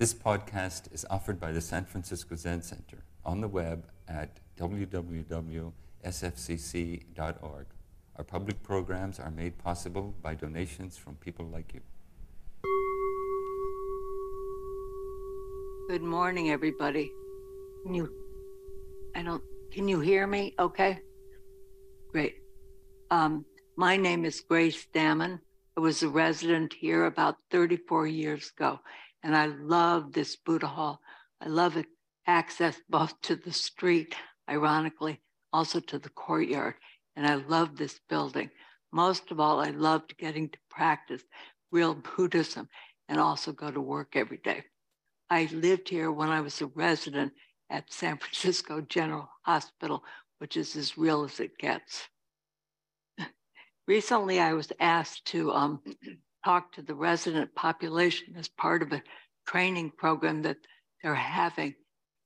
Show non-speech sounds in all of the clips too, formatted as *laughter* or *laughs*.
This podcast is offered by the San Francisco Zen Center on the web at www.sfzc.org. Our public programs are made possible by donations from people like you. Good morning, everybody. Can you, I don't, can you hear me? Okay. Great. Um, my name is Grace Dammann. I was a resident here about 34 years ago, and I love this Buddha Hall. I love it access both to the street, ironically, also to the courtyard. And I love this building. Most of all, I loved getting to practice real Buddhism and also go to work every day. I lived here when I was a resident at San *laughs* Francisco General Hospital, which is as real as it gets. *laughs* Recently, I was asked to um, *clears throat* talk to the resident population as part of a training program that they're having,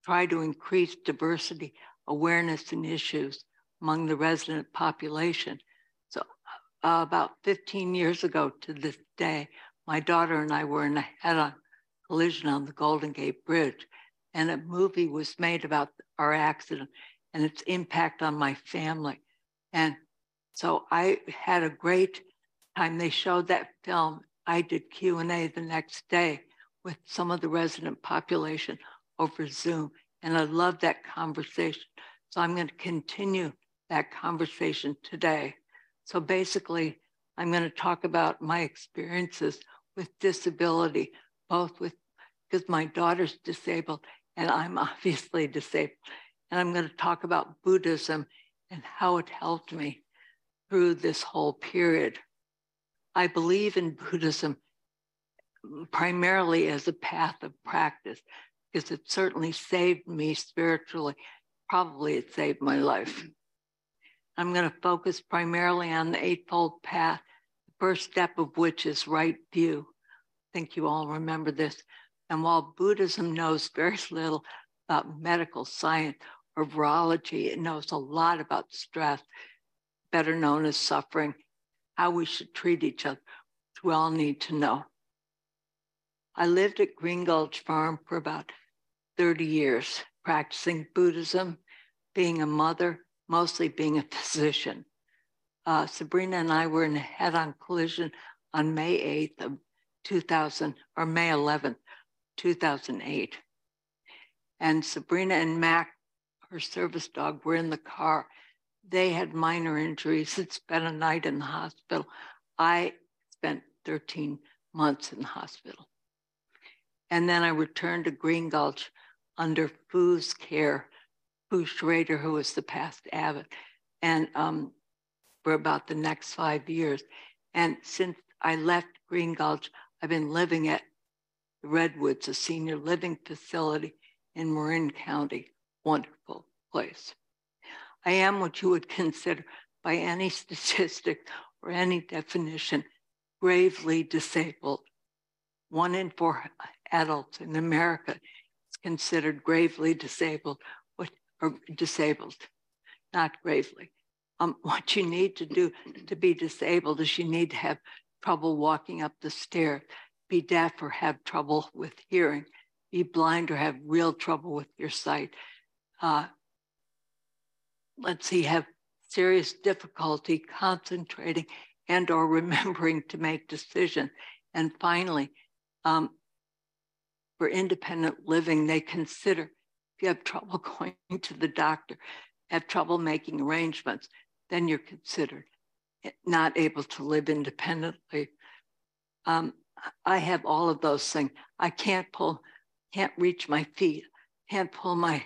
try to increase diversity, awareness, and issues among the resident population. So, uh, about 15 years ago to this day, my daughter and I were in a head on collision on the Golden Gate Bridge, and a movie was made about our accident and its impact on my family. And so I had a great time. They showed that film. I did Q&A the next day with some of the resident population over Zoom. And I love that conversation. So I'm going to continue that conversation today. So basically, I'm going to talk about my experiences with disability, both with because my daughter's disabled and I'm *laughs* obviously disabled. And I'm going to talk about Buddhism and how it helped me through this whole period. I believe in Buddhism primarily as a path of practice because it certainly saved me spiritually. Probably it saved my life. I'm going to focus primarily on the Eightfold Path, the first step of which is right view. I think you all remember this. And while Buddhism knows very little about medical science or virology, it knows a lot about stress better known as suffering, how we should treat each other, which we all need to know. I lived at Green Gulch Farm for about 30 years, practicing Buddhism, being a mother, mostly being a *laughs* physician. Uh, Sabrina and I were in a head on collision on May 8th of 2000, or May 11th, 2008. And Sabrina and Mac, her service dog, were in the car they had minor injuries It's been a night in the hospital. I spent 13 months in the hospital. And then I returned to Green Gulch under Fu's care, Fu Schroeder, who was the past abbot, and um, for about the next five years. And since I left Green Gulch, I've been living at Redwoods, a senior living facility in Marin County. Wonderful place. I am what you would consider by any *laughs* statistic or any definition gravely disabled. One in four adults in America is considered gravely disabled or disabled, not gravely. Um, *laughs* what you need to do to be disabled is you need to have trouble walking up the stairs, be deaf or have trouble with hearing, be blind or have real trouble with your sight, uh, let's see, have serious difficulty concentrating and or *laughs* remembering to make decisions. And finally, um, for independent living, they consider if you have trouble *laughs* going to the doctor, have trouble making arrangements, then you're considered not able to live independently. Um, I have all of those things. I can't pull, can't reach my feet, can't pull my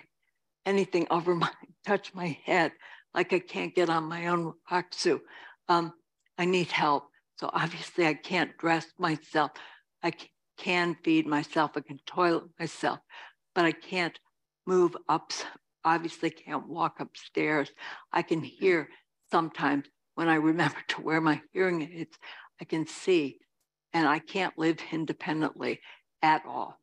anything over my *laughs* touch my head, like I can't get on my own rakusu. Um, I need help. So obviously I can't dress myself. I can feed myself. I can toilet myself, but I can't move up. Obviously can't walk upstairs. I can hear sometimes when I remember to wear my hearing aids, I can see and I can't live independently at all.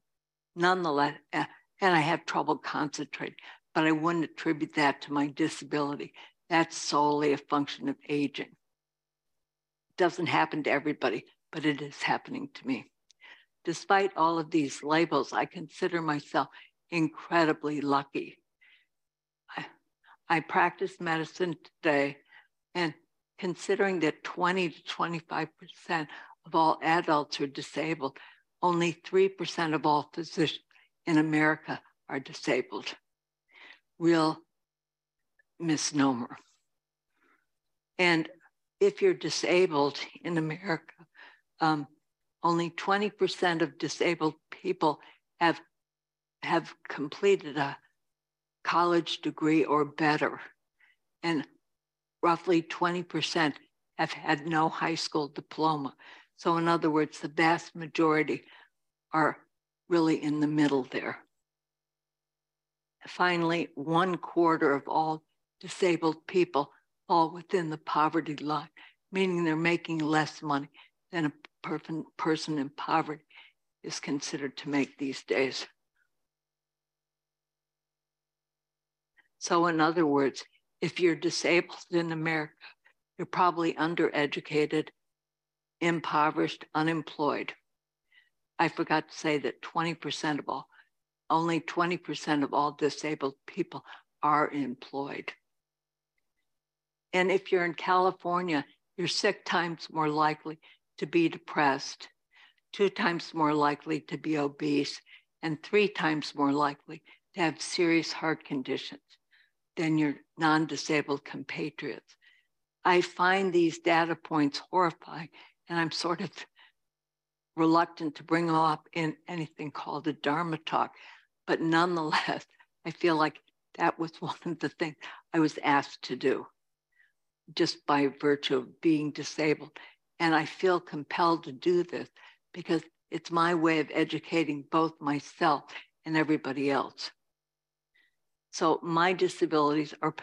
Nonetheless, and I have trouble concentrating but I wouldn't attribute that to my disability. That's solely a function of aging. It doesn't happen to everybody, but it is happening to me. Despite all of these labels, I consider myself incredibly lucky. I, I practice medicine today, and considering that 20 to 25% of all adults are disabled, only 3% of all physicians in America are disabled. Real misnomer. And if you're disabled in America, um, only 20% of disabled people have, have completed a college degree or better. And roughly 20% have had no high school diploma. So, in other words, the vast majority are really in the middle there. Finally, one quarter of all disabled people fall within the poverty line, meaning they're making less money than a person, person in poverty is considered to make these days. So, in other words, if you're disabled in America, you're probably undereducated, impoverished, unemployed. I forgot to say that 20% of all, only 20% of all disabled people are employed. And if you're in California, you're six times more likely to be depressed, two times more likely to be obese, and three times more likely to have serious heart conditions than your non disabled compatriots. I find these data points horrifying, and I'm sort of reluctant to bring them up in anything called a Dharma talk. But nonetheless, *laughs* I feel like that was *laughs* one of the things I was asked to do just by virtue of being disabled. And I feel compelled to do this because it's my way of educating both myself and everybody else. So my disabilities are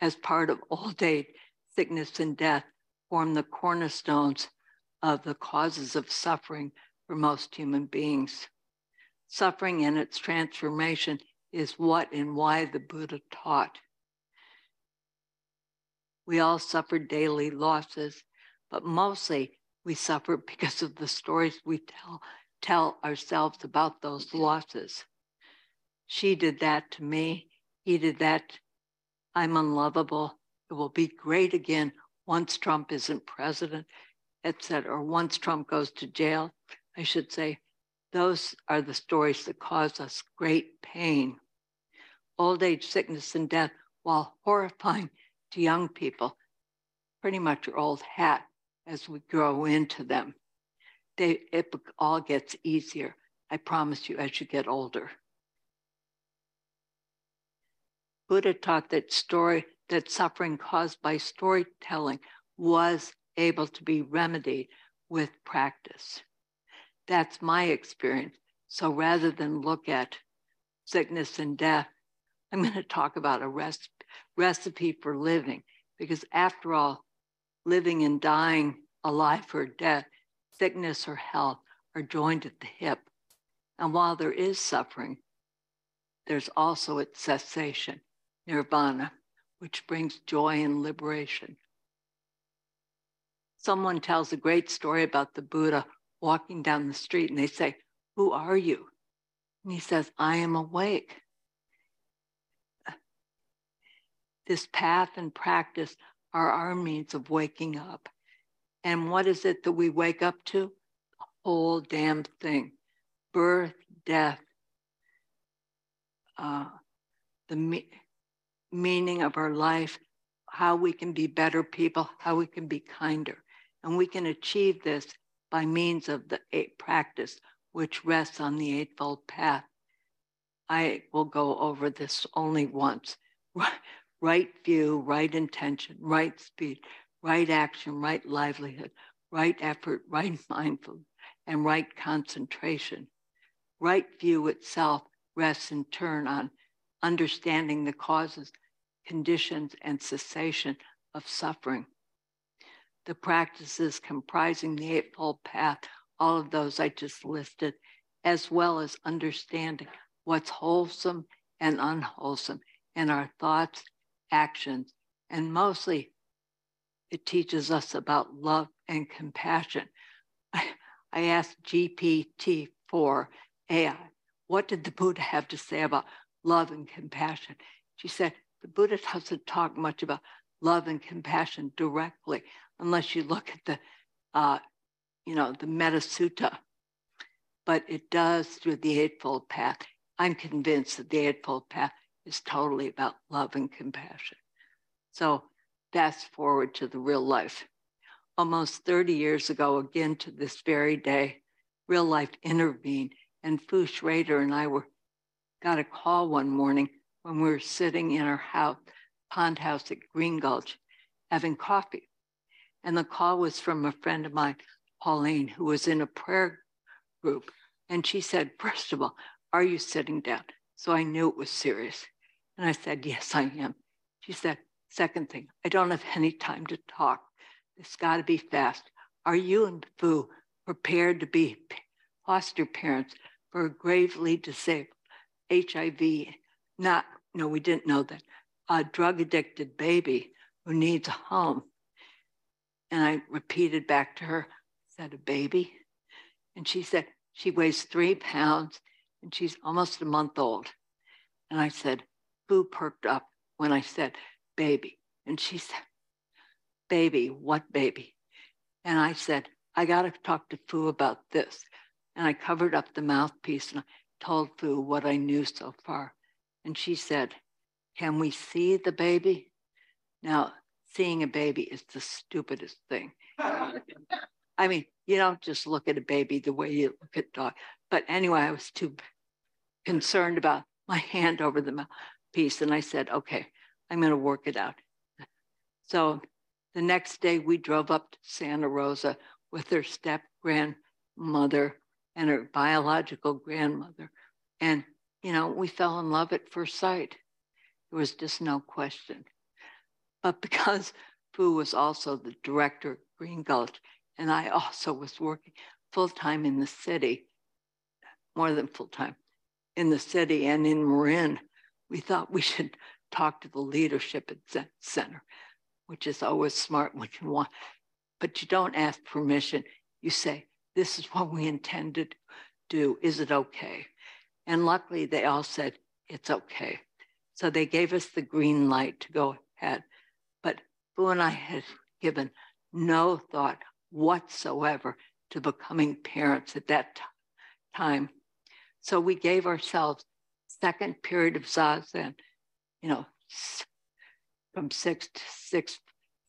as part of old age, sickness and death form the cornerstones of the causes of suffering for most human beings. Suffering and its transformation is what and why the Buddha taught. We all suffer daily losses, but mostly we suffer *laughs* because of the stories we tell, tell ourselves about those losses. She did that to me. He did that. I'm unlovable. It will be great again once Trump isn't president, etc. Or once Trump goes to jail, I should say. Those are the stories that cause us great pain. Old age, sickness, and death, while horrifying to young people, pretty much are old hat as we grow into them. They, it all gets easier, I promise you, as you get older. Buddha taught that story, that suffering caused by storytelling was able to be remedied with practice. That's my experience. So rather than look at sickness and death, I'm going to talk about a recipe, recipe for living, because after all, living and dying, alive or dead, sickness or health are joined at the hip. And while there is suffering, there's also its cessation nirvana, which brings joy and liberation. Someone tells a great story about the Buddha walking down the street and they say, Who are you? And he says, I am awake. This path and practice are our means of waking up. And what is it that we wake up to? The whole damn thing birth, death, uh, the meaning of our life, how we can be better people, how we can be kinder. And we can achieve this by means of the eight practice, which rests on the Eightfold Path. I will go over this only once. *laughs* Right view, right intention, right speed, right action, right livelihood, right effort, *laughs* right mindfulness, and right concentration. Right view itself rests in turn on understanding the causes conditions, and cessation of suffering. The practices comprising the Eightfold Path, all of those I just listed, as well as understanding what's wholesome and unwholesome in our thoughts, actions, and mostly it teaches us about love and compassion. I, *laughs* I asked GPT for AI. What did the Buddha have to say about love and compassion? She said, the Buddha doesn't talk much about love and compassion directly, unless you look at the, uh, you know, the Metta Sutta. But it does through the Eightfold Path. I'm convinced that the Eightfold Path is totally about love and compassion. So fast forward to the real life. Almost 30 years ago, again to this very day, real life intervened, and Fu Schroeder and I were got a call one morning when we were sitting in our house, pond house at Green Gulch, having coffee. And the call was from a friend of mine, Pauline, who was in a prayer group. And she said, First of all, are you sitting down? So I knew it was serious. And I said, Yes, I am. She said, Second thing, I don't have any time to talk. It's got to be fast. Are you and Fu prepared to be foster parents for a gravely disabled HIV, not, no, we didn't know that, a drug addicted baby who needs a home? And I repeated back to her, said, a baby? And she said, she weighs three pounds and she's almost a month old. And I said, Fu perked up when I said, baby. And she said, baby, what baby? And I said, I got to talk to Fu about this. And I covered up the mouthpiece and I told Fu what I knew so far. And she said, Can we see the baby? Now, seeing a baby is the stupidest thing. *laughs* I mean, you don't just look at a baby the way you look at dog. But anyway, I was too concerned about my *laughs* hand over the mouthpiece. And I said, okay, I'm going to work it out. So the next day, we drove up to Santa Rosa with her step grandmother and her biological grandmother. And, you know, we fell in love at first sight. There was just no question. But because Fu was also the director of Green Gulch, and I also was working full time in the city, more than full time, in the city and in Marin, we thought we should talk to the leadership at Center, which is always smart when you want, but you don't ask permission. You say, This is what we intend to do. Is it okay? And luckily, they all said, It's okay. So they gave us the green light to go ahead. But and I had given no thought whatsoever to becoming parents at that time. So we gave ourselves second period of zazen you know, from six to six,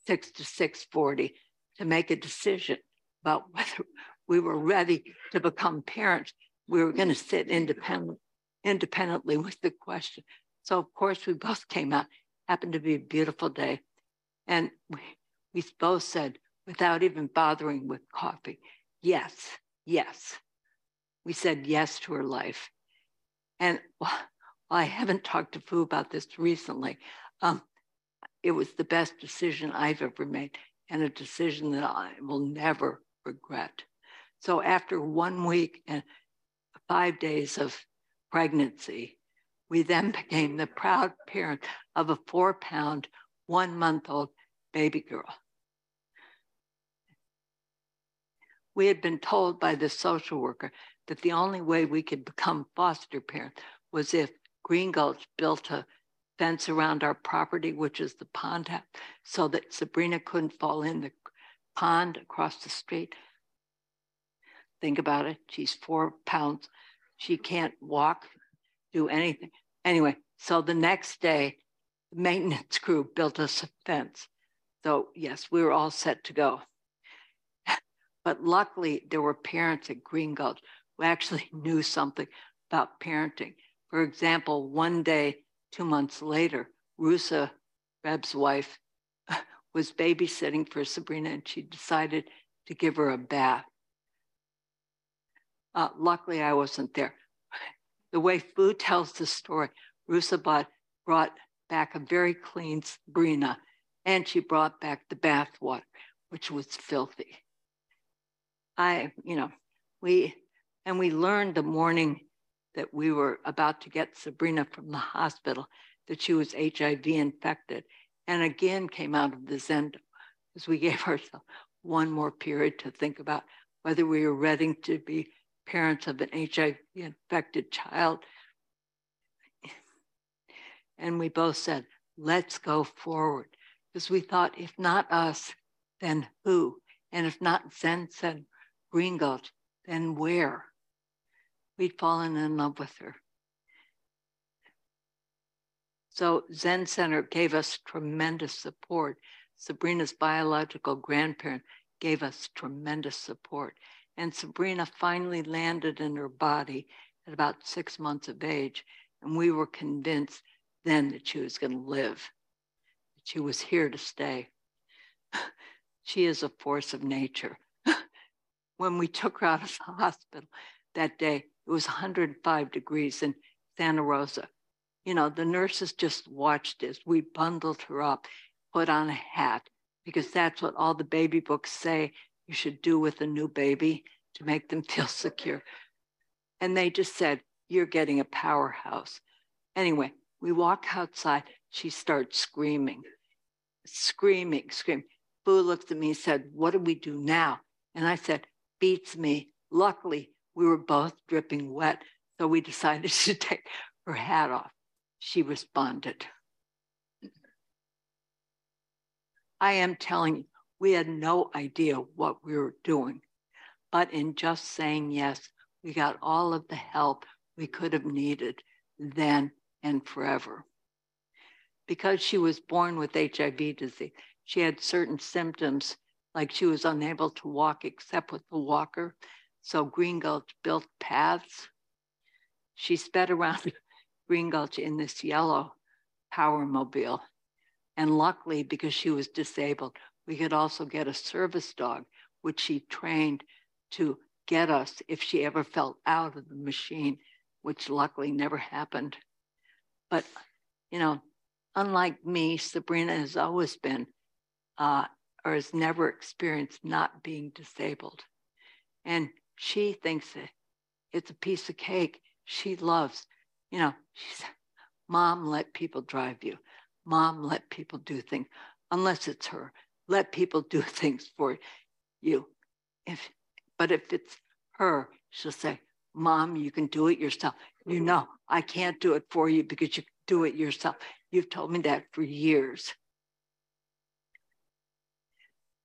six to six forty to make a decision about *laughs* whether we were ready to become parents. We were going to sit independent, independently with the question. So of course we both came out. Happened to be a beautiful day, and we we both said without even bothering with coffee, yes, yes. We said yes to her life, and well, I haven't talked to Fu about this recently. Um, it was the best decision I've ever made and a decision that I will never regret. So after one week and five days of pregnancy, we then *laughs* became the proud parent of a four pound, one month old baby girl. We had been told by the social worker that the only way we could become foster parents was if Green Gulch built a fence around our property, which is the pond house, so that Sabrina couldn't fall in the pond across the street. Think about it. She's four pounds. She can't walk, do anything. Anyway, so the next day, maintenance crew built us a fence. So, yes, we were all set to go. *laughs* but luckily, there were parents at Green Gulch who actually *laughs* knew something about parenting. For example, one day, two months later, Rusa, Reb's wife, *laughs* was babysitting for Sabrina and she decided to give her a bath. Uh, luckily, I wasn't there. The way Fu tells the story, Rusa bought, brought back a very clean Sabrina and she brought back the bath water, which was filthy. I, you know, we, and we learned the morning that we were about to get Sabrina from the hospital, that she was HIV infected, and again came out of the Zendo because we *laughs* gave ourselves one more period to think about whether we were ready to be parents of an HIV infected child. And we both said, let's go forward. Because we thought, if not us, then who? And if not Zen Center, Green Gulch, then where? We'd fallen in love with her. So Zen Center gave us tremendous support. Sabrina's biological grandparent gave us tremendous support. And Sabrina finally landed in her body at about six months of age. And we were convinced then that she was going to live, that she was here to stay. *laughs* she is a force of nature. *laughs* when we took her out of the hospital that day, it was 105 degrees in Santa Rosa. You know, the nurses just watched as we bundled her up, put on a hat, because that's what all the baby books say you should do with a new baby to make them feel secure. And they just said, You're getting a powerhouse. Anyway, we walk outside. She starts screaming, screaming, screaming. Boo looked at me and said, What do we do now? And I said, Beats me. Luckily, we were both dripping wet. So we decided *laughs* to take her hat off. She responded. I am telling you, we had no idea what we were doing. But in just saying yes, we got all of the help we could have needed then and forever. Because she was born with HIV disease, she had certain symptoms, like she was unable to walk except with the walker. So Green Gulch built paths. She sped around *laughs* Green Gulch in this yellow power mobile. And luckily, because she was disabled, we could also get a service dog, which she trained to get us if she ever fell out of the machine, which luckily never happened. But, you know, unlike me, Sabrina has always been uh, or has never experienced not being disabled. And she thinks that it's a piece of cake. She loves you know, she's, mom, let people drive you. Mom, let people do things, unless it's her. Let people do *laughs* things for you. If, but if it's her, she'll say, Mom, you can do it yourself. You know, I can't do it for you because you do it yourself. You've told me that for years.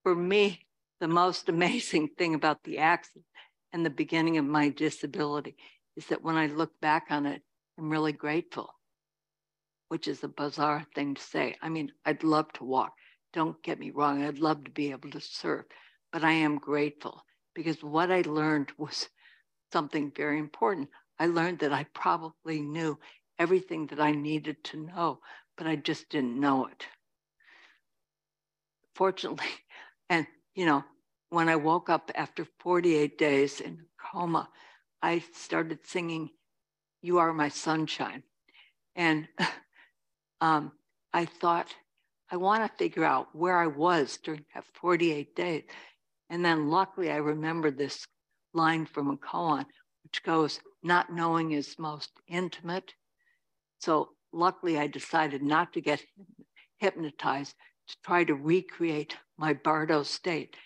For me, the most *laughs* amazing thing about the accident and the beginning of my disability is that when I look back on it, I'm really grateful, which is a bizarre thing to say. I mean, I'd love to walk. Don't get me wrong. I'd love to be able to surf, but I am grateful because what I learned was something very important. I learned that I probably knew everything that I needed to know, but I just didn't know it. Fortunately, *laughs* and you know, when I woke up after 48 days in coma, I started singing you are my sunshine. And *laughs* um, I thought, I want to figure out where I was during that 48 days. And then luckily, I remembered this line from a koan, which goes, Not knowing is most intimate. So luckily, I decided not to get hypnotized to try to recreate my Bardo state.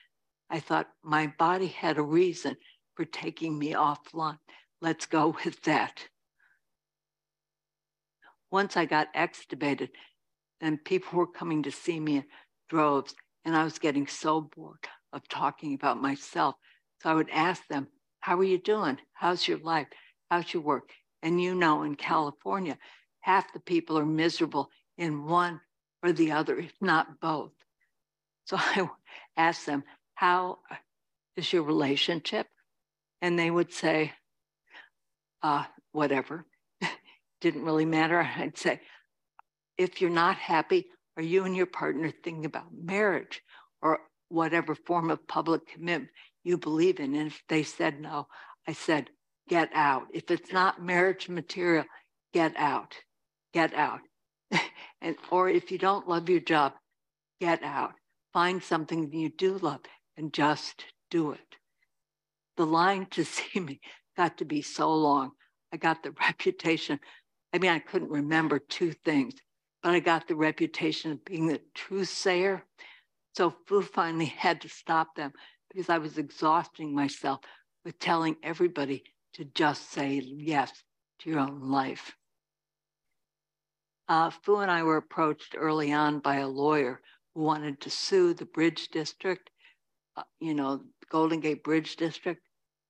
I thought my body had a reason for taking me offline. Let's go with that once I got extubated, and people were coming to see me in droves, and I was getting so bored of talking about myself. So I would ask them, How are you doing? How's your life? How's your work? And you know, in California, half the people are miserable in one or the other, if not both. So *laughs* I asked them, How is your relationship? And they would say, uh, Whatever *laughs* didn't really matter. I'd say, if you're not happy, are you and your partner thinking about marriage or whatever form of public commitment you believe in? And if they said no, I said, get out. If it's not marriage material, get out, get out. *laughs* and or if you don't love your job, get out. Find something you do love and just do it. The line to *laughs* see me got to be so long. I got the reputation I mean, I couldn't remember two things, but I got the reputation of being the truth sayer. So Fu finally *laughs* had to stop them because I was exhausting myself with telling everybody to just say yes to your own life. Uh, Fu and I were approached early on by a lawyer who wanted to sue the Bridge District, uh, you know, Golden Gate Bridge District,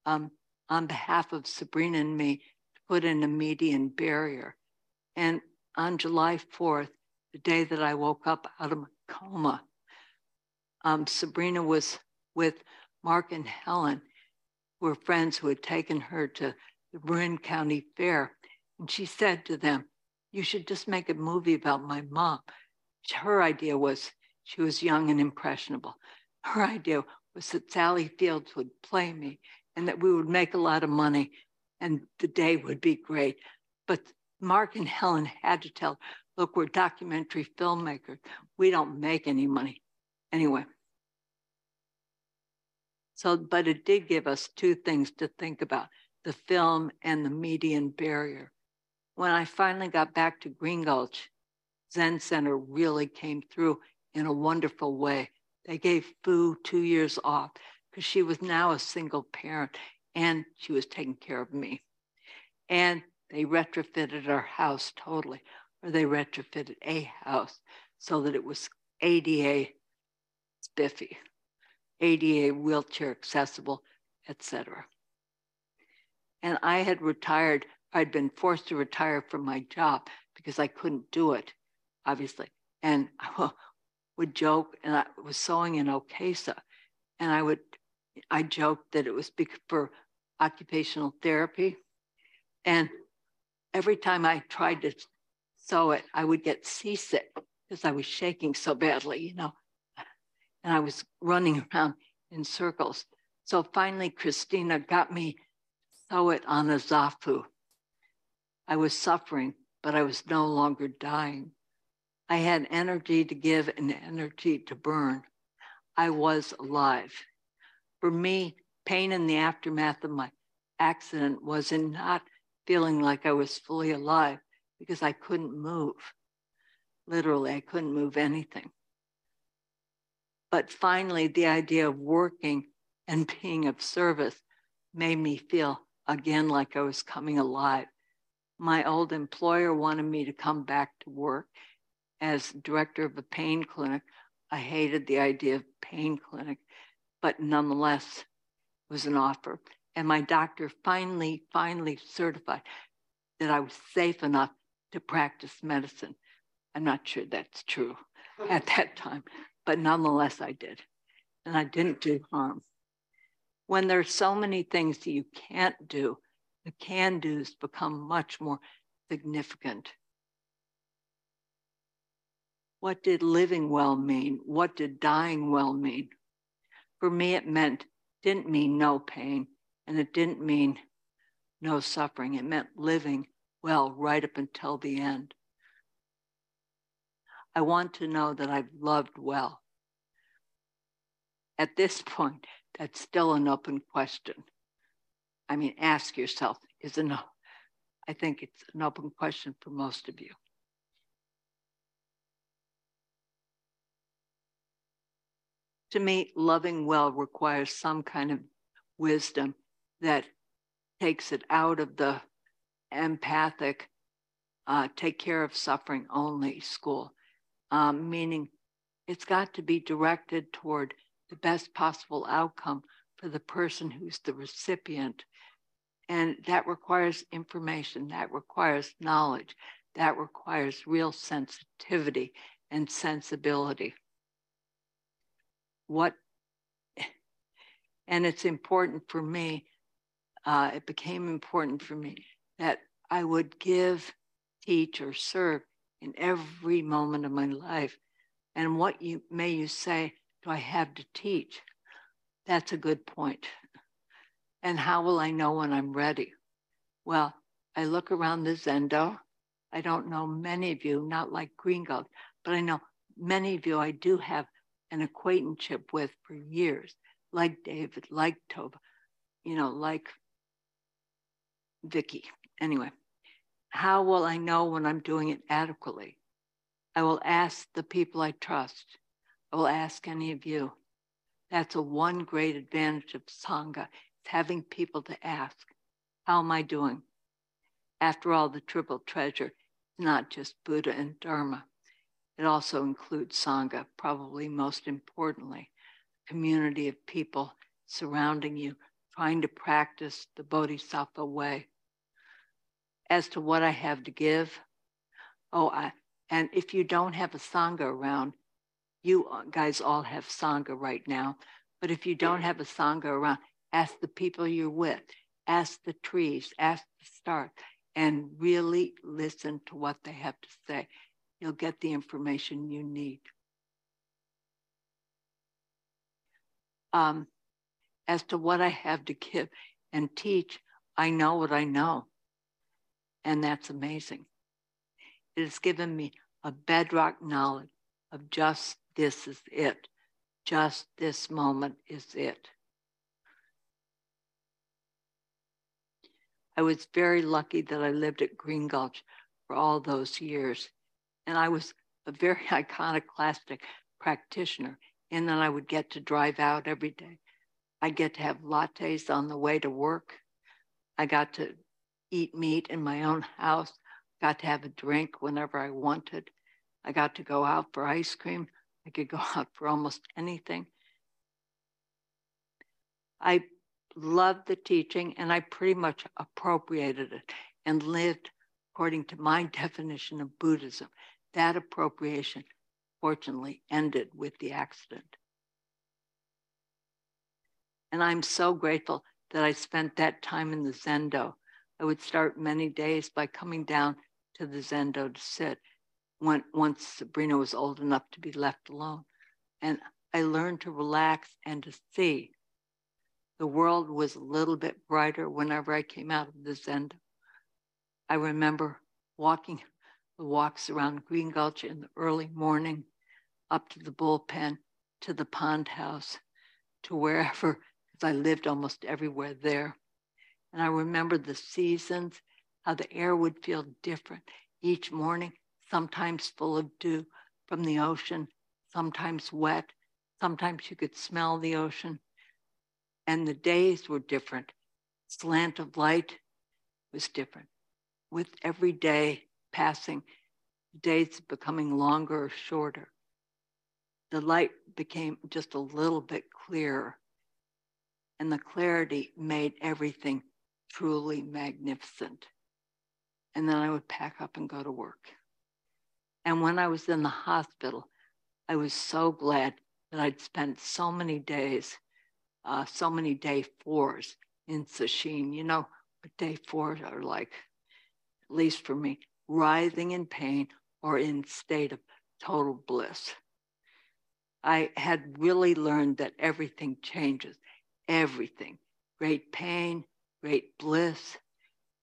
um, on behalf of Sabrina and me to put in a median barrier. And on July 4th, the day that I woke up out of my coma, um, Sabrina was with Mark and Helen, were friends who had taken her to the Marin County Fair. And she said to them, You should just make a movie about my mom. Her idea was she was young and impressionable. Her idea was that Sally Fields would play me and that we would make a lot of money and the day would be great. But Mark and Helen had to tell, look, we're documentary filmmakers. We don't make any money. Anyway. So, but it did give us two things to think about the film and the median barrier. When I finally got back to Green Gulch, Zen Center really came through in a wonderful way. They gave Fu two years off because she was now a single parent and she was taking care of me. And they retrofitted our house totally, or they retrofitted a house so that it was ADA spiffy, ADA wheelchair accessible, etc. And I had retired, I'd been forced to retire from my job because I couldn't do it, obviously. And *laughs* I would joke, and I was sewing in Okesa, and I would, I joked that it was for occupational therapy. And every time I tried to sew it, I would get seasick because I was shaking so badly, you know. And I was running *laughs* around in circles. So finally, Christina got me sew it on a zafu. I was suffering, but I was no longer dying. I had energy to give and energy to burn. I was alive. For me, pain in the aftermath of my accident was in not feeling like I was fully alive because I couldn't move. Literally, I couldn't move anything. But finally, the idea of working and being of service made me feel again like I was coming alive. My old employer wanted me to come back to work as director of a pain clinic. I hated the idea of pain clinic, but nonetheless, it was an offer. And my doctor finally, finally certified that I was safe enough to practice medicine. I'm not sure that's true *laughs* at that time, but nonetheless, I did. And I didn't do harm. When there's so many things that you can't do, the can do's become much more significant. What did living well mean? What did dying well mean? For me, it meant, didn't mean no pain, and it didn't mean no suffering. It meant living well right up until the end. I want to know that I've loved well. At this point, that's still an open question. I mean, ask yourself, is it no? I think it's an open question for most of you. To me, loving well requires some kind of wisdom that takes it out of the empathic, uh, take care of suffering only school, um, meaning it's got to be directed toward the best possible outcome for the person who's the recipient. And that requires information, that requires knowledge, that requires real sensitivity and sensibility. What, and it's important for me uh, it became important for me that I would give, teach, or serve in every moment of my life. And what you may you say, do I have to teach? That's a good point. And how will I know when I'm ready? Well, I look around the Zendo. I don't know many of you, not like Green Gulch, but I know many of you I do have an acquaintanceship with for years, like David, like Tova, you know, like Vicky. Anyway, how will I know when I'm doing it adequately? I will ask the people I trust. I will ask any of you. That's a one great advantage of Sangha It's having people to ask, How am I doing? After all, the triple treasure is not just Buddha and Dharma. It also includes Sangha, probably most importantly, community of people surrounding you, trying to practice the Bodhisattva way. As to what I have to give, oh, I, and if you don't have a Sangha around, you guys all have Sangha right now. But if you don't have a Sangha around, ask the people you're with, ask the trees, ask the stars, and really listen to what they have to say. You'll get the information you need. Um, as to what I have to give and teach, I know what I know. And that's amazing. It has given me a bedrock knowledge of just this is it. Just this moment is it. I was very lucky that I lived at Green Gulch for all those years. And I was a very *laughs* iconoclastic practitioner and then I would get to drive out every day. I get to have lattes on the way to work. I got to eat meat in my own house, got to have a drink whenever I wanted. I got to go out for ice cream. I could go *laughs* out for almost anything. I loved the teaching and I pretty much appropriated it and lived according to my *laughs* definition of Buddhism. That appropriation fortunately ended with the accident. And I'm so grateful that I spent that time in the Zendo. I would start many days by coming down to the Zendo to sit when, once Sabrina was old enough to be left alone. And I learned to relax and to see. The world was a little bit brighter whenever I came out of the Zendo. I remember walking the walks around Green Gulch in the early morning up to the bullpen, to the pond house, to wherever, because *laughs* I lived almost everywhere there. And I remember the seasons, how the air would feel different each morning, sometimes full of dew from the ocean, sometimes wet, sometimes you could smell the ocean. And the days were different. Slant of light was different. With every day passing, days becoming longer or shorter the light became just a little bit clearer. And the clarity made everything truly magnificent. And then I would pack up and go to work. And when I was in the hospital, I was so glad that I'd spent so many days, uh, so many day fours in Sesshin. You know what day fours are like, at least for me, writhing in pain or in state of total bliss. I had really learned that everything changes, everything. Great pain, great bliss,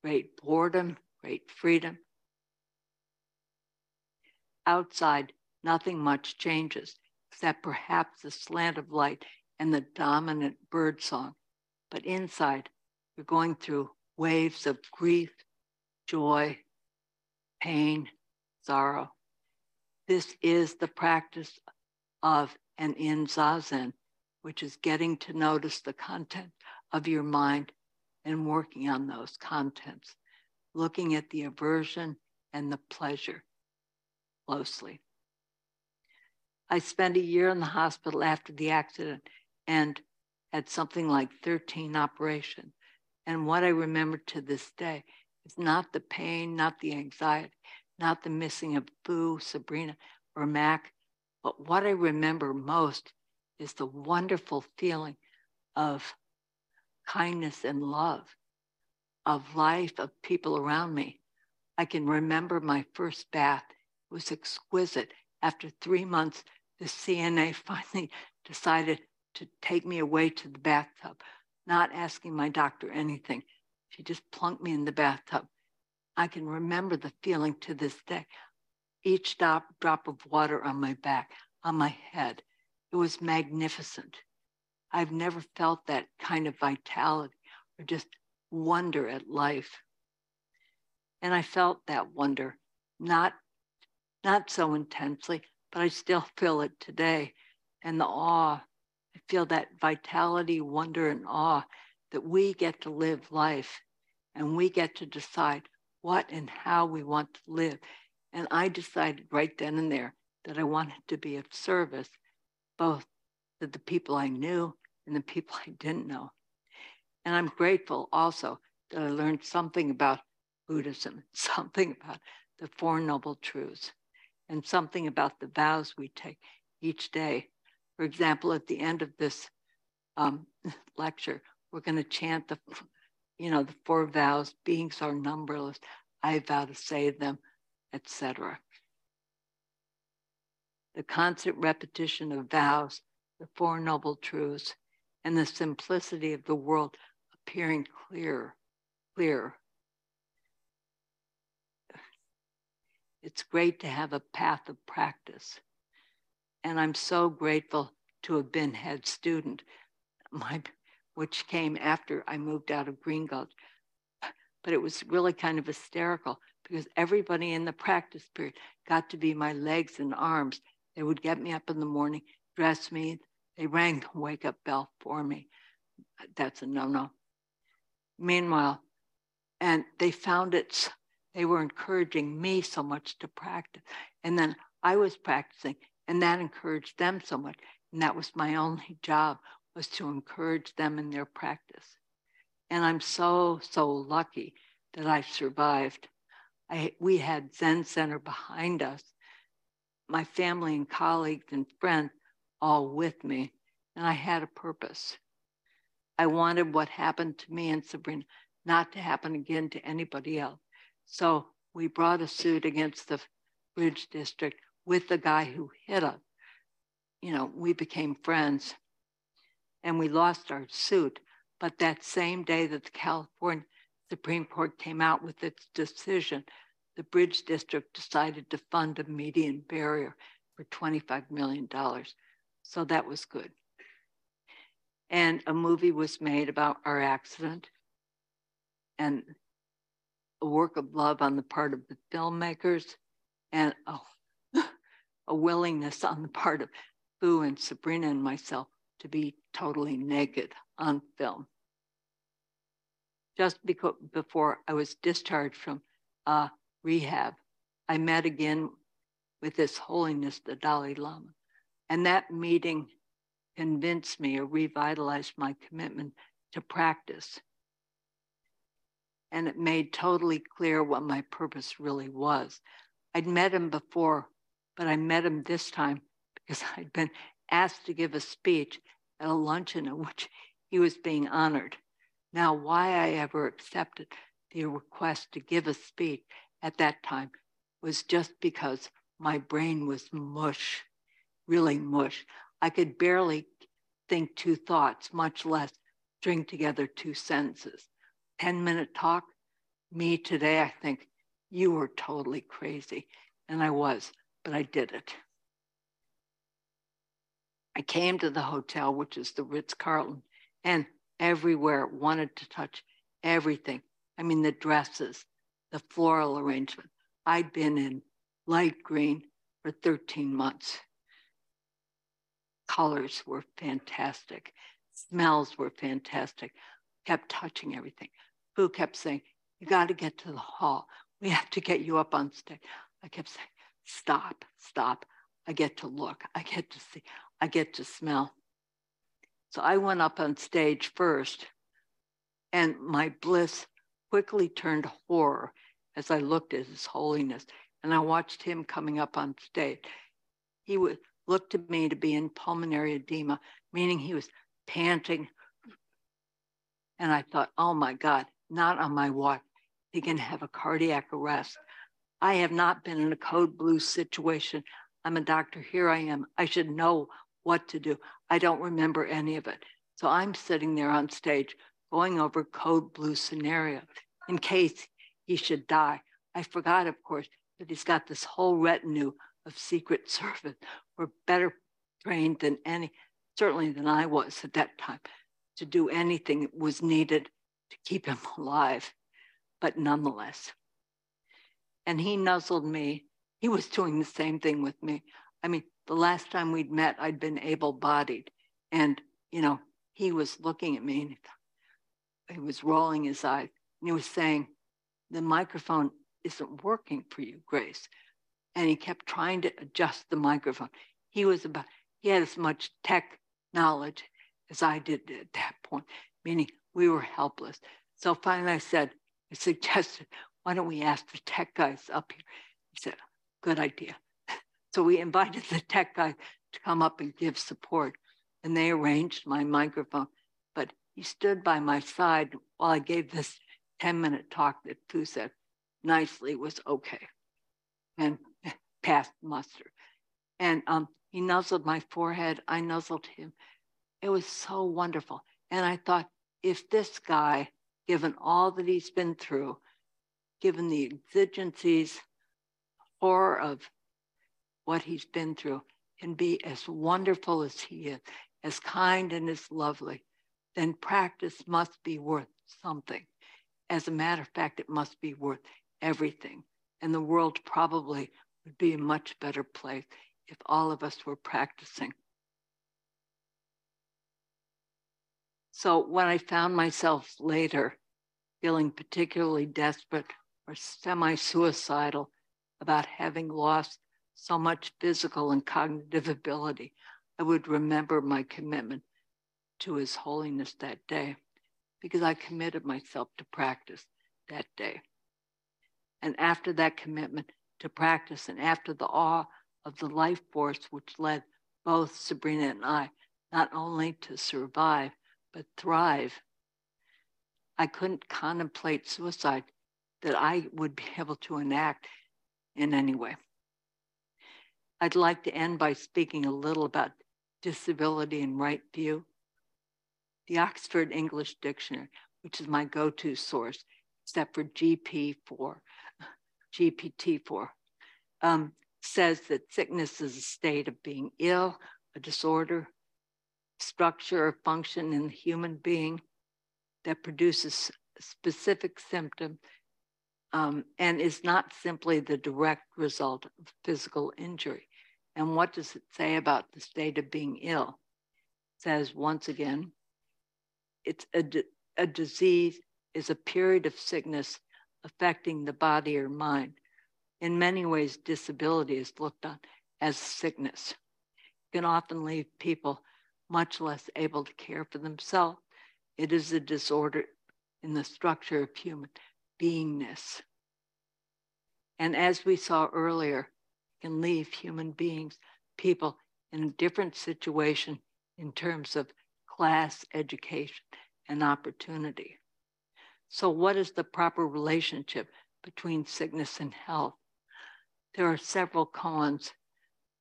great boredom, great freedom. Outside, nothing much changes, except perhaps the slant of light and the dominant bird song. But inside, you're going through waves of grief, joy, pain, sorrow. This is the practice of and in Zazen, which is getting to notice the content of your mind and working on those contents, looking at the aversion and the pleasure closely. I spent a year in the hospital after the accident and had something like 13 operations. And what I remember to this day is not the pain, not the anxiety, not the missing of Boo, Sabrina, or Mac, but what I remember most is the wonderful feeling of kindness and love, of life, of people around me. I can remember my first bath was exquisite. After three months, the CNA *laughs* finally decided to take me away to the bathtub, not asking my doctor anything. She just plunked me in the bathtub. I can remember the feeling to this day each drop, drop of water on my back, on my head. It was magnificent. I've never felt that kind of vitality or just wonder at life. And I felt that wonder, not, not so intensely, but I still *laughs* feel it today. And the awe, I feel that vitality, wonder, and awe that we get to live life and we get to decide what and how we want to live. And I decided right then and there that I wanted to be of service both to the people I knew and the people *laughs* I didn't know. And I'm grateful also that I learned something about Buddhism, *laughs* something about the Four Noble Truths, and something about the vows we take each day. For example, at the end of this um, *laughs* lecture, we're going to chant the, you know, the four vows. Beings are numberless. I vow to save them, etc. The constant repetition of vows, the Four Noble Truths, and the simplicity of the world appearing clear, clear. It's great to have a path of practice. And I'm so grateful to have been head student, my, which came after I moved out of Green Gulch. But it was really kind of hysterical because everybody in the practice period got to be my legs and arms. They would get me up in the morning, dress me, they rang the wake up bell for me. That's a no no. Meanwhile, and they found it, they were encouraging me so much to practice. And then I was practicing, and that encouraged them so much. And that was my only job was to encourage them in their practice. And I'm so, so lucky that I survived. I, we had Zen Center behind us, my family and colleagues and friends all with me, and I had a purpose. I wanted what happened to me and Sabrina not to happen again to anybody else. So we brought a suit against the Bridge District with the guy who hit us. You know, we became friends and we lost our suit. But that same day that the California Supreme Court came out with its decision, the Bridge District decided to fund a median barrier for $25 million. So that was good. And a movie was made about our accident and a work of love on the part of the filmmakers and a, *laughs* a willingness on the part of Boo and Sabrina and myself to be totally naked on film. Just because, before I was discharged from uh, rehab, I met again with His Holiness the Dalai Lama. And that meeting convinced me or revitalized my commitment to practice. And it made totally clear what my purpose really was. I'd met him before, but I met him this time because *laughs* I'd been asked to give a speech at a luncheon at which he was being honored. Now, why I ever accepted the request to give a speech at that time was just because my brain was mush, really mush. I could barely think two thoughts, much less string together two sentences. 10 minute talk, me today, I think you were totally crazy. And I was, but I did it. I came to the hotel, which is the Ritz Carlton, and everywhere wanted to touch everything. I mean, the dresses, the floral arrangement. I'd been in light green for 13 months. Colors were fantastic, smells were fantastic. Kept touching everything. Boo kept saying, You got to get to the hall. We have to get you up on stage. I kept saying, Stop, stop. I get to look, I get to see. I get to smell. So I went up on stage first, and my bliss quickly turned horror as I looked at His Holiness and I watched him coming up on stage. He would look to me to be in pulmonary edema, meaning he was panting. And I thought, oh my God, not on my watch. He can have a cardiac arrest. I have not been in a code blue situation. I'm a doctor. Here I am. I should know what to do. I don't remember any of it. So I'm sitting there on stage going over code blue scenario in case he should die. I forgot, of course, that he's got this whole retinue of Secret *laughs* Service were better trained than any, certainly than I was at that time, to do anything that was needed to keep him alive. But nonetheless, and he nuzzled me. He was doing the same thing with me. I mean, the last time we'd met, I'd been able bodied. And, you know, he was looking at me and he he was rolling his eyes and he was saying, The microphone isn't working for you, Grace. And he kept trying to adjust the microphone. He was about, he had as much tech knowledge as I did at that point, meaning we were helpless. So finally I said, I suggested, why don't we ask the tech guys up here? He said, good idea. *laughs* So we invited the tech guy to come up and give support. And they arranged my microphone. But he stood by my side while I gave this 10 minute talk that Fu said nicely was okay and *laughs* passed muster. And um, he nuzzled my forehead. I nuzzled him. It was so wonderful. And I thought, if this guy, given all that he's been through, given the exigencies, horror of what he's been through, can be as wonderful as he is, as kind and as lovely, then practice must be worth something. As a matter of fact, it must be worth everything. And the world probably would be a much better place if all of us were practicing. So when I found myself later feeling particularly desperate or semi suicidal about having lost so much physical and cognitive ability, I would remember my commitment to His holiness that day because I committed myself to practice that day. And after that commitment to practice and after the awe of the life force which led both Sabrina and I not only to survive, but thrive, I couldn't contemplate suicide that I would be able to enact in any way. I'd like to end by speaking a little about disability and right view. The Oxford English Dictionary, which is my go to source, except for GP4, GPT4, um, says that sickness is a state of being ill, a disorder, structure or function in the human being that produces specific symptom um, and is not simply the direct result of physical injury. And what does it say about the state of being ill? It says once again, it's a, a disease is a period of sickness affecting the body or mind. In many ways, disability is looked on as sickness. It can often leave people much less able to care for themselves. It is a disorder in the structure of human beingness. And as we saw earlier, can leave human beings, people in a different situation in terms of class, education, and opportunity. So, what is the proper relationship between sickness and health? There are several koans,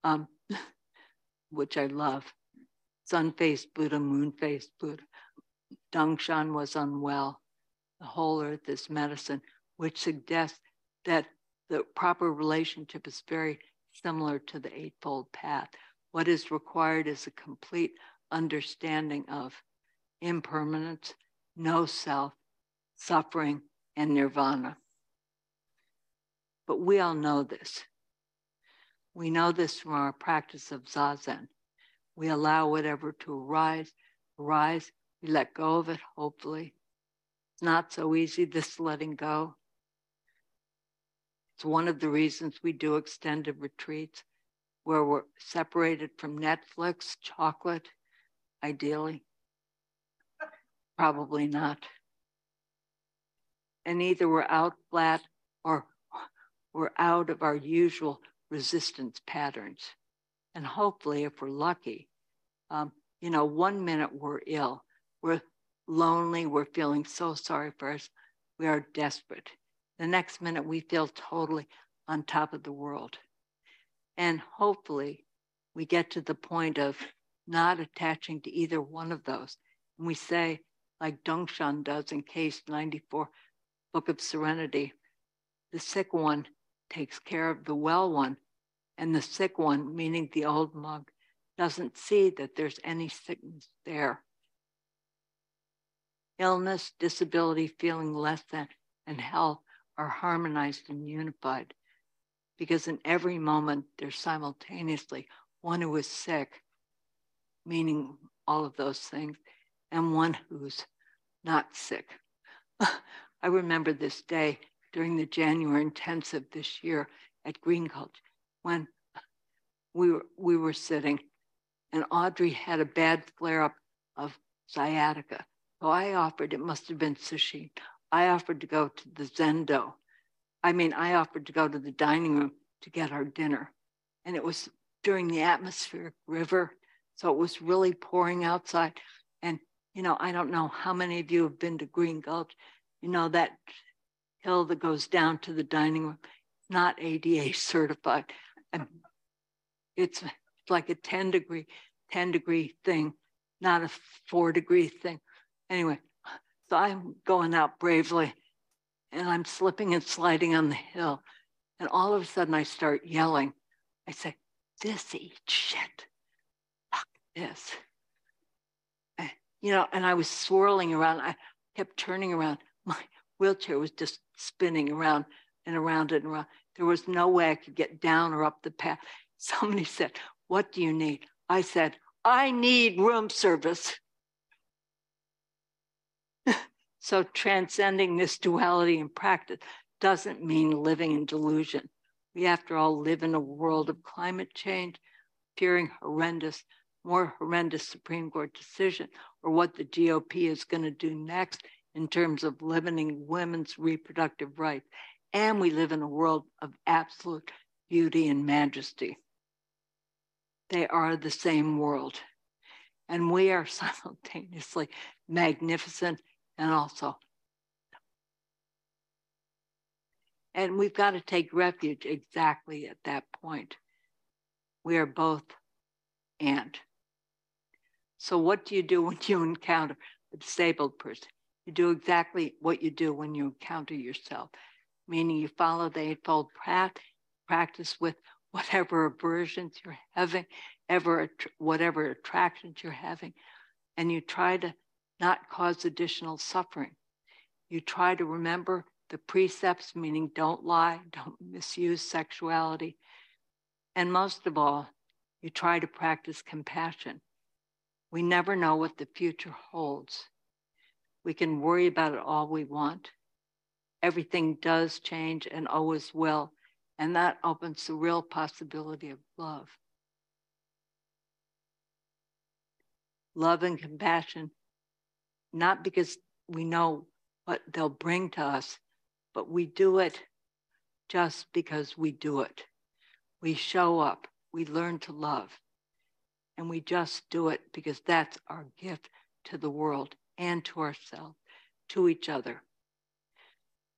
um, *laughs* which I love. Sun faced Buddha, moon faced Buddha. Dongshan was unwell. The whole earth is medicine, which suggests that the proper relationship is very similar to the Eightfold Path. What is required is a complete understanding of impermanence, no self, suffering, and nirvana. But we all know this. We know this from our practice of Zazen. We allow whatever to arise, arise. We let go of it, hopefully. It's not so easy, this letting go. It's one of the reasons we do extended retreats where we're separated from Netflix, chocolate, ideally. Probably not. And either we're out flat or we're out of our usual resistance patterns. And hopefully, if we're lucky, um, you know, one minute we're ill, we're lonely, we're feeling so sorry for us, we are desperate. The next minute, we feel totally on top of the world. And hopefully, we get to the point of not attaching to either one of those. And we say, like Dongshan does in case 94, Book of Serenity, the sick one takes care of the well one, and the sick one, meaning the old monk, doesn't see that there's any sickness there. Illness, disability, feeling less than, and health are harmonized and unified because in every moment there's simultaneously one who is sick, meaning all of those things, and one who's not sick. *laughs* I remember this day during the January intensive this year at Green Gulch when we were, we were sitting and Audrey had a bad flare up of sciatica. So I offered, it must have been sushi. I offered to go to the Zendo. I mean, I offered to go to the dining room to get our dinner. And it was during the atmospheric river. So it was really pouring outside. And, you know, I don't know how many of you have been to Green Gulch. You know, that hill that goes down to the dining room, not ADA certified. And it's like a 10 degree, 10 degree thing, not a four degree thing. Anyway, so I'm going out bravely and I'm slipping and sliding on the hill. And all of a sudden I start yelling. I say, this eat shit. Fuck this. You know, and I was swirling around. I kept turning around. My wheelchair was just spinning around and around and around. There was no way I could get down or up the path. Somebody said, What do you need? I said, I need room service. *laughs* so transcending this duality in practice doesn't mean living in delusion. We, after all, live in a world of climate change, fearing horrendous, more horrendous Supreme Court decision, or what the GOP is going to do next in terms of limiting women's reproductive rights. And we live in a world of absolute beauty and majesty. They are the same world. And we are *laughs* simultaneously magnificent and also And we've got to take refuge exactly at that point. We are both and. So, what do you do when you encounter a disabled person? You do exactly what you do when you encounter yourself, meaning you follow the Eightfold Path, practice with *laughs* whatever aversions you're having, ever whatever attractions you're having, and you try to not cause additional suffering. You try to remember the precepts, meaning don't lie, don't misuse sexuality. And most of all, you try to practice compassion. We never know what the future holds. We can worry about it all we want. Everything does change and always will. And that opens the real possibility of love. Love and compassion, not because we know what they'll bring to us, but we do it just because we do it. We show up, we learn to love, and we just do it because that's our gift to the world and to ourselves, to each other.